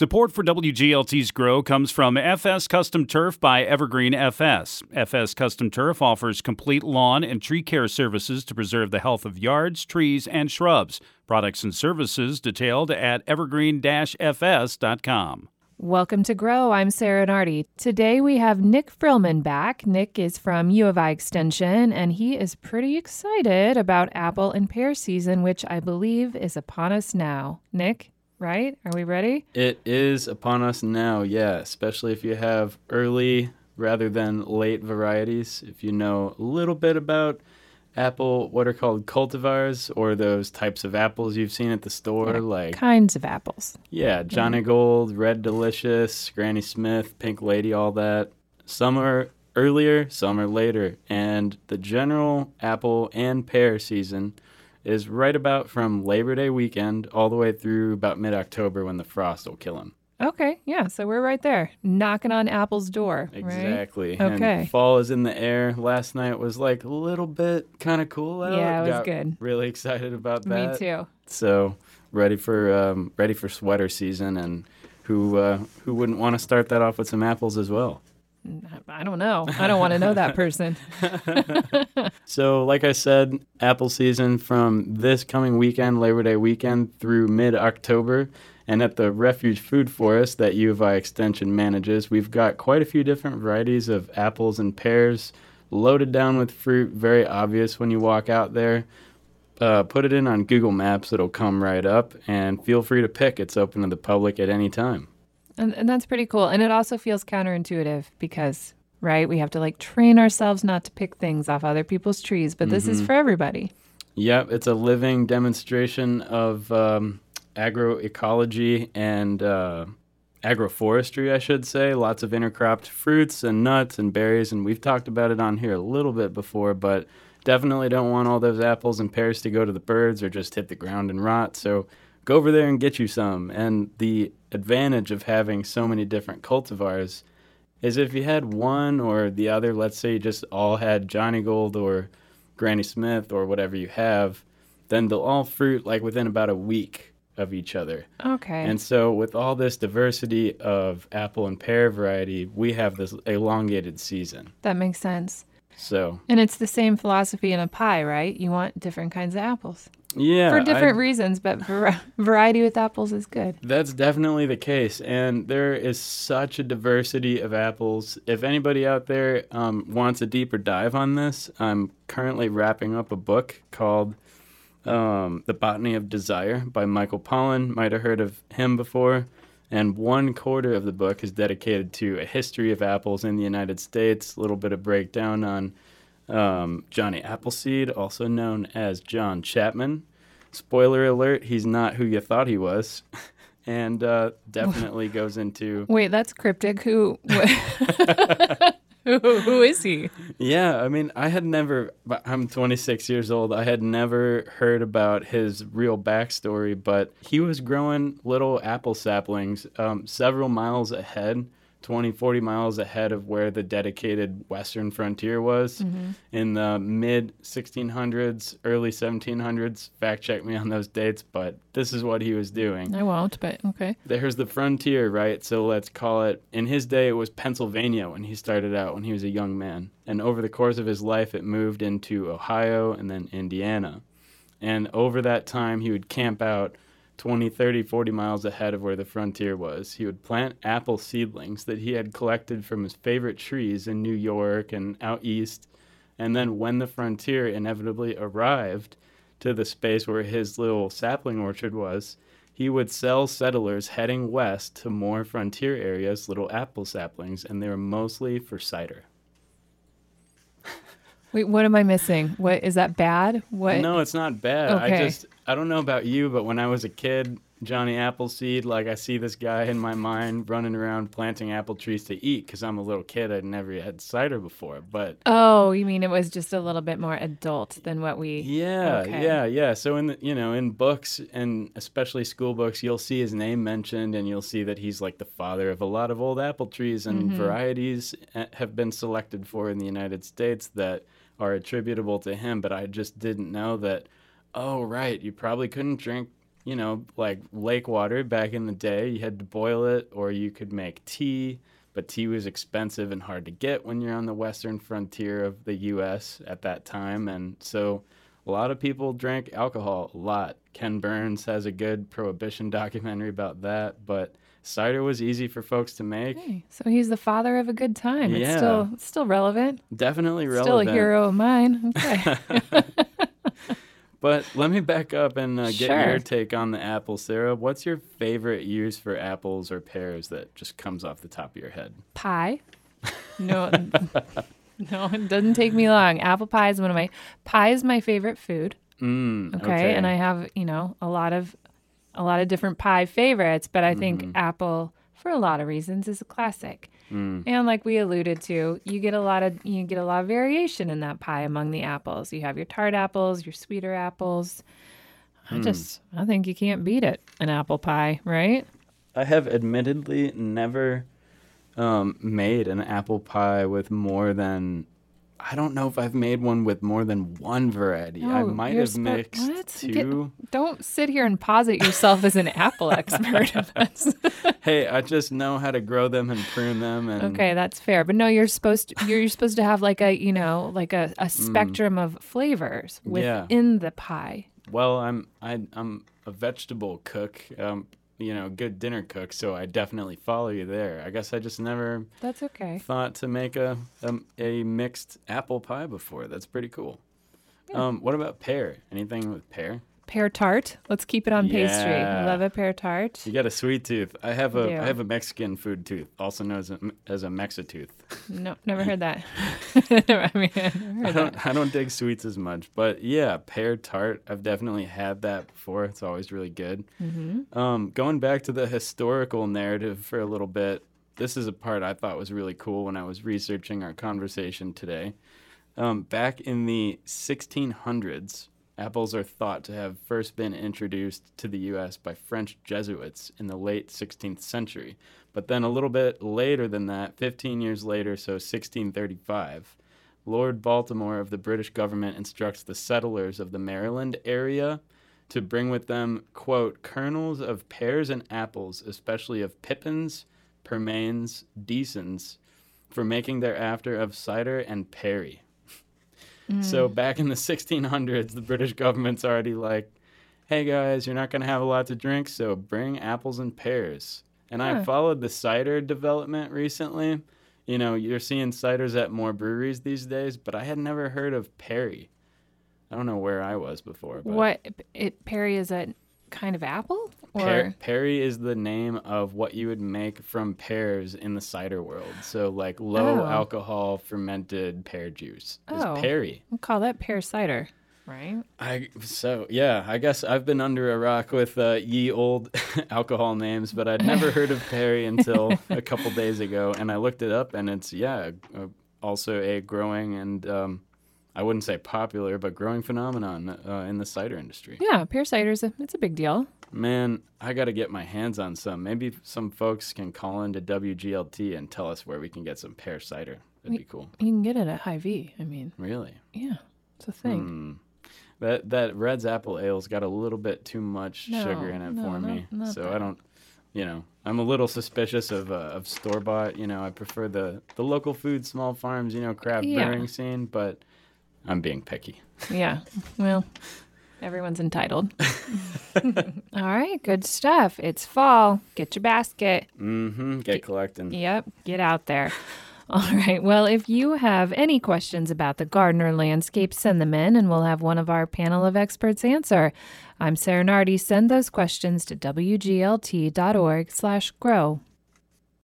Support for WGLT's Grow comes from FS Custom Turf by Evergreen FS. FS Custom Turf offers complete lawn and tree care services to preserve the health of yards, trees, and shrubs. Products and services detailed at evergreen-fs.com. Welcome to Grow. I'm Sarah Nardi. Today we have Nick Frillman back. Nick is from U of I Extension, and he is pretty excited about apple and pear season, which I believe is upon us now. Nick? Right? Are we ready? It is upon us now, yeah, especially if you have early rather than late varieties. If you know a little bit about apple, what are called cultivars, or those types of apples you've seen at the store, yeah, like kinds of apples. Yeah, Johnny. Gold, Red Delicious, Granny Smith, Pink Lady, all that. Some are earlier, some are later, and the general apple and pear season is right about from Labor Day weekend all the way through about mid October when the frost will kill them. Okay, yeah, so we're right there, knocking on Apple's door. Exactly. Right? Okay. And fall is in the air. Last night was like a little bit kind of cool out. Yeah, it was Got good. Really excited about that. Me too. So ready for um, ready for sweater season, and who uh, who wouldn't want to start that off with some apples as well? I don't know. I don't want to know that person. so, like I said, apple season from this coming weekend, Labor Day weekend, through mid October. And at the Refuge Food Forest that U of I Extension manages, we've got quite a few different varieties of apples and pears loaded down with fruit, very obvious when you walk out there. Uh, put it in on Google Maps, it'll come right up, and feel free to pick. It's open to the public at any time. And, and that's pretty cool. And it also feels counterintuitive because, right, we have to like train ourselves not to pick things off other people's trees, but mm-hmm. this is mm-hmm. for everybody. Yep, it's a living demonstration of um, agroecology and uh, agroforestry, I should say. Lots of intercropped fruits and nuts and berries, and we've talked about it on here a little bit before, but definitely don't want all those apples and pears to go to the birds or just hit the ground and rot. So go over there and get you some. And the advantage of having so many different cultivars is if you had one or the other, let's say you just all had Jonagold or Granny Smith or whatever you have, then they'll all fruit like within about a week of each other. Okay. And so with all this diversity of apple and pear variety, we have this elongated season. That makes sense. So. And it's the same philosophy in a pie, right? You want different kinds of apples. Yeah. For different I, reasons, but variety with apples is good. That's definitely the case. And there is such a diversity of apples. If anybody out there um, wants a deeper dive on this, I'm currently wrapping up a book called um, The Botany of Desire by Michael Pollan. Might have heard of him before. And one quarter of the book is dedicated to a history of apples in the United States, a little bit of breakdown on um, Johnny Appleseed, also known as John Chapman. Spoiler alert, he's not who you thought he was. and uh, definitely goes into. Wait, that's cryptic. Who? who, who is he? Yeah, I mean, I had never. I'm 26 years old. I had never heard about his real backstory, but he was growing little apple saplings um, several miles ahead 20, 40 miles ahead of where the dedicated Western frontier was mm-hmm. in the mid 1600s, early 1700s. Fact check me on those dates, but this is what he was doing. I won't, but okay. There's the frontier, right? So let's call it, in his day, it was Pennsylvania when he started out, when he was a young man. And over the course of his life, it moved into Ohio and then Indiana. And over that time, he would camp out 20, 30, 40 miles ahead of where the frontier was. He would plant apple seedlings that he had collected from his favorite trees in New York and out east. And then when the frontier inevitably arrived to the space where his little sapling orchard was, he would sell settlers heading west to more frontier areas little apple saplings, and they were mostly for cider. Wait, what am I missing? What is that bad? What? No, it's not bad. Okay. I just I don't know about you, but when I was a kid, Johnny Appleseed, like I see this guy in my mind running around planting apple trees to eat because I'm a little kid. I'd never had cider before, but oh, you mean it was just a little bit more adult than what we? Yeah, okay. yeah, yeah. So in the you know in books and especially school books, you'll see his name mentioned, and you'll see that he's like the father of a lot of old apple trees and mm-hmm. varieties eh, have been selected for in the United States that are attributable to him, but I just didn't know that. Oh, right, you probably couldn't drink you know, like lake water back in the day. You had to boil it, or you could make tea. But tea was expensive and hard to get when you're on the western frontier of the U.S. at that time, and so a lot of people drank alcohol a lot. Ken Burns has a good prohibition documentary about that, but cider was easy for folks to make. So he's the father of a good time. It's Yeah. still it's still relevant. Definitely relevant. Still a hero of mine. Okay. But let me back up and uh, get Sure. your take on the apple syrup. What's your favorite use for apples or pears that just comes off the top of your head? pie. No, no, it doesn't take me long. Apple pie is one of my pie is my favorite food. Mm, Okay? and I have you know a lot of a lot of different pie favorites, but I think Mm-hmm. apple for a lot of reasons is a classic. Mm. And like we alluded to, you get a lot of you get a lot of variation in that pie among the apples. You have your tart apples, your sweeter apples. I Hmm. just I think you can't beat it an apple pie, right? I have admittedly never um, made an apple pie with more than. I don't know if I've made one with more than one variety. I might have mixed what? Get- two. Don't sit here and posit yourself as an apple expert. Hey, I just know how to grow them and prune them. And okay, that's fair. But no, you're supposed to you're, you're supposed to have like a you know like a, a spectrum of flavors Mm. Yeah. within the pie. Well, I'm I, I'm a vegetable cook, um, you know, good dinner cook, so I definitely follow you there. I guess I just never That's okay. thought to make a um, a mixed apple pie before. That's pretty cool. Um, what about pear? Anything with pear? Pear tart. Let's keep it on pastry. Yeah. Love a pear tart. You got a sweet tooth. I have a have a Mexican food tooth, also known as a, as a Mexitooth. No, never heard that. I mean, never I heard that. don't I don't dig sweets as much, but yeah, pear tart. I've definitely had that before. It's always really good. Mm-hmm. Um, going back to the historical narrative for a little bit, this is a part I thought was really cool when I was researching our conversation today. Um, back in the 1600s, apples are thought to have first been introduced to the U.S. by French Jesuits in the late 16th century. But then a little bit later than that, 15 years later, so 1635, Lord Baltimore of the British government instructs the settlers of the Maryland area to bring with them, quote, kernels of pears and apples, especially of pippins, pearmains, deusans, for making thereafter of cider and perry. So mm. back in the 1600s, the British government's already like, hey guys, you're not going to have a lot to drink, so bring apples and pears. And I followed the cider development recently. You know, you're seeing ciders at more breweries these days, but I had never heard of Perry. I don't know where I was before. But What it Perry is a kind of apple or Per- Perry is the name of what you would make from pears in the cider world. So like low Oh. alcohol fermented pear juice is Oh. Perry. we'll call that pear cider, right? I so yeah, I guess I've been under a rock with uh, ye old alcohol names, but I'd never heard of Perry until a couple days ago, and I looked it up, and it's yeah, uh, also a growing and um, I wouldn't say popular, but growing phenomenon uh, in the cider industry. Yeah, pear cider is a it's a big deal. Man, I got to get my hands on some. Maybe some folks can call into WGLT and tell us where we can get some pear cider. That'd be cool. You can get it at Hy-Vee. I mean, Really. yeah, it's a thing. Hmm. That that Redd's apple ale's got a little bit too much No, sugar in it no, for not- me, not so that. I don't. You know, I'm a little suspicious of uh, of store bought. You know, I prefer the the local food, small farms. You know, craft Yeah. brewing scene, but I'm being picky. Yeah. Well, everyone's entitled. All right, good stuff. It's fall. Get your basket. Mm-hmm. Get collecting. Yep, get out there. All right. Well, if you have any questions about the garden or landscape, send them in and we'll have one of our panel of experts answer. I'm Sarah Nardi. Send those questions to wglt.org slash grow.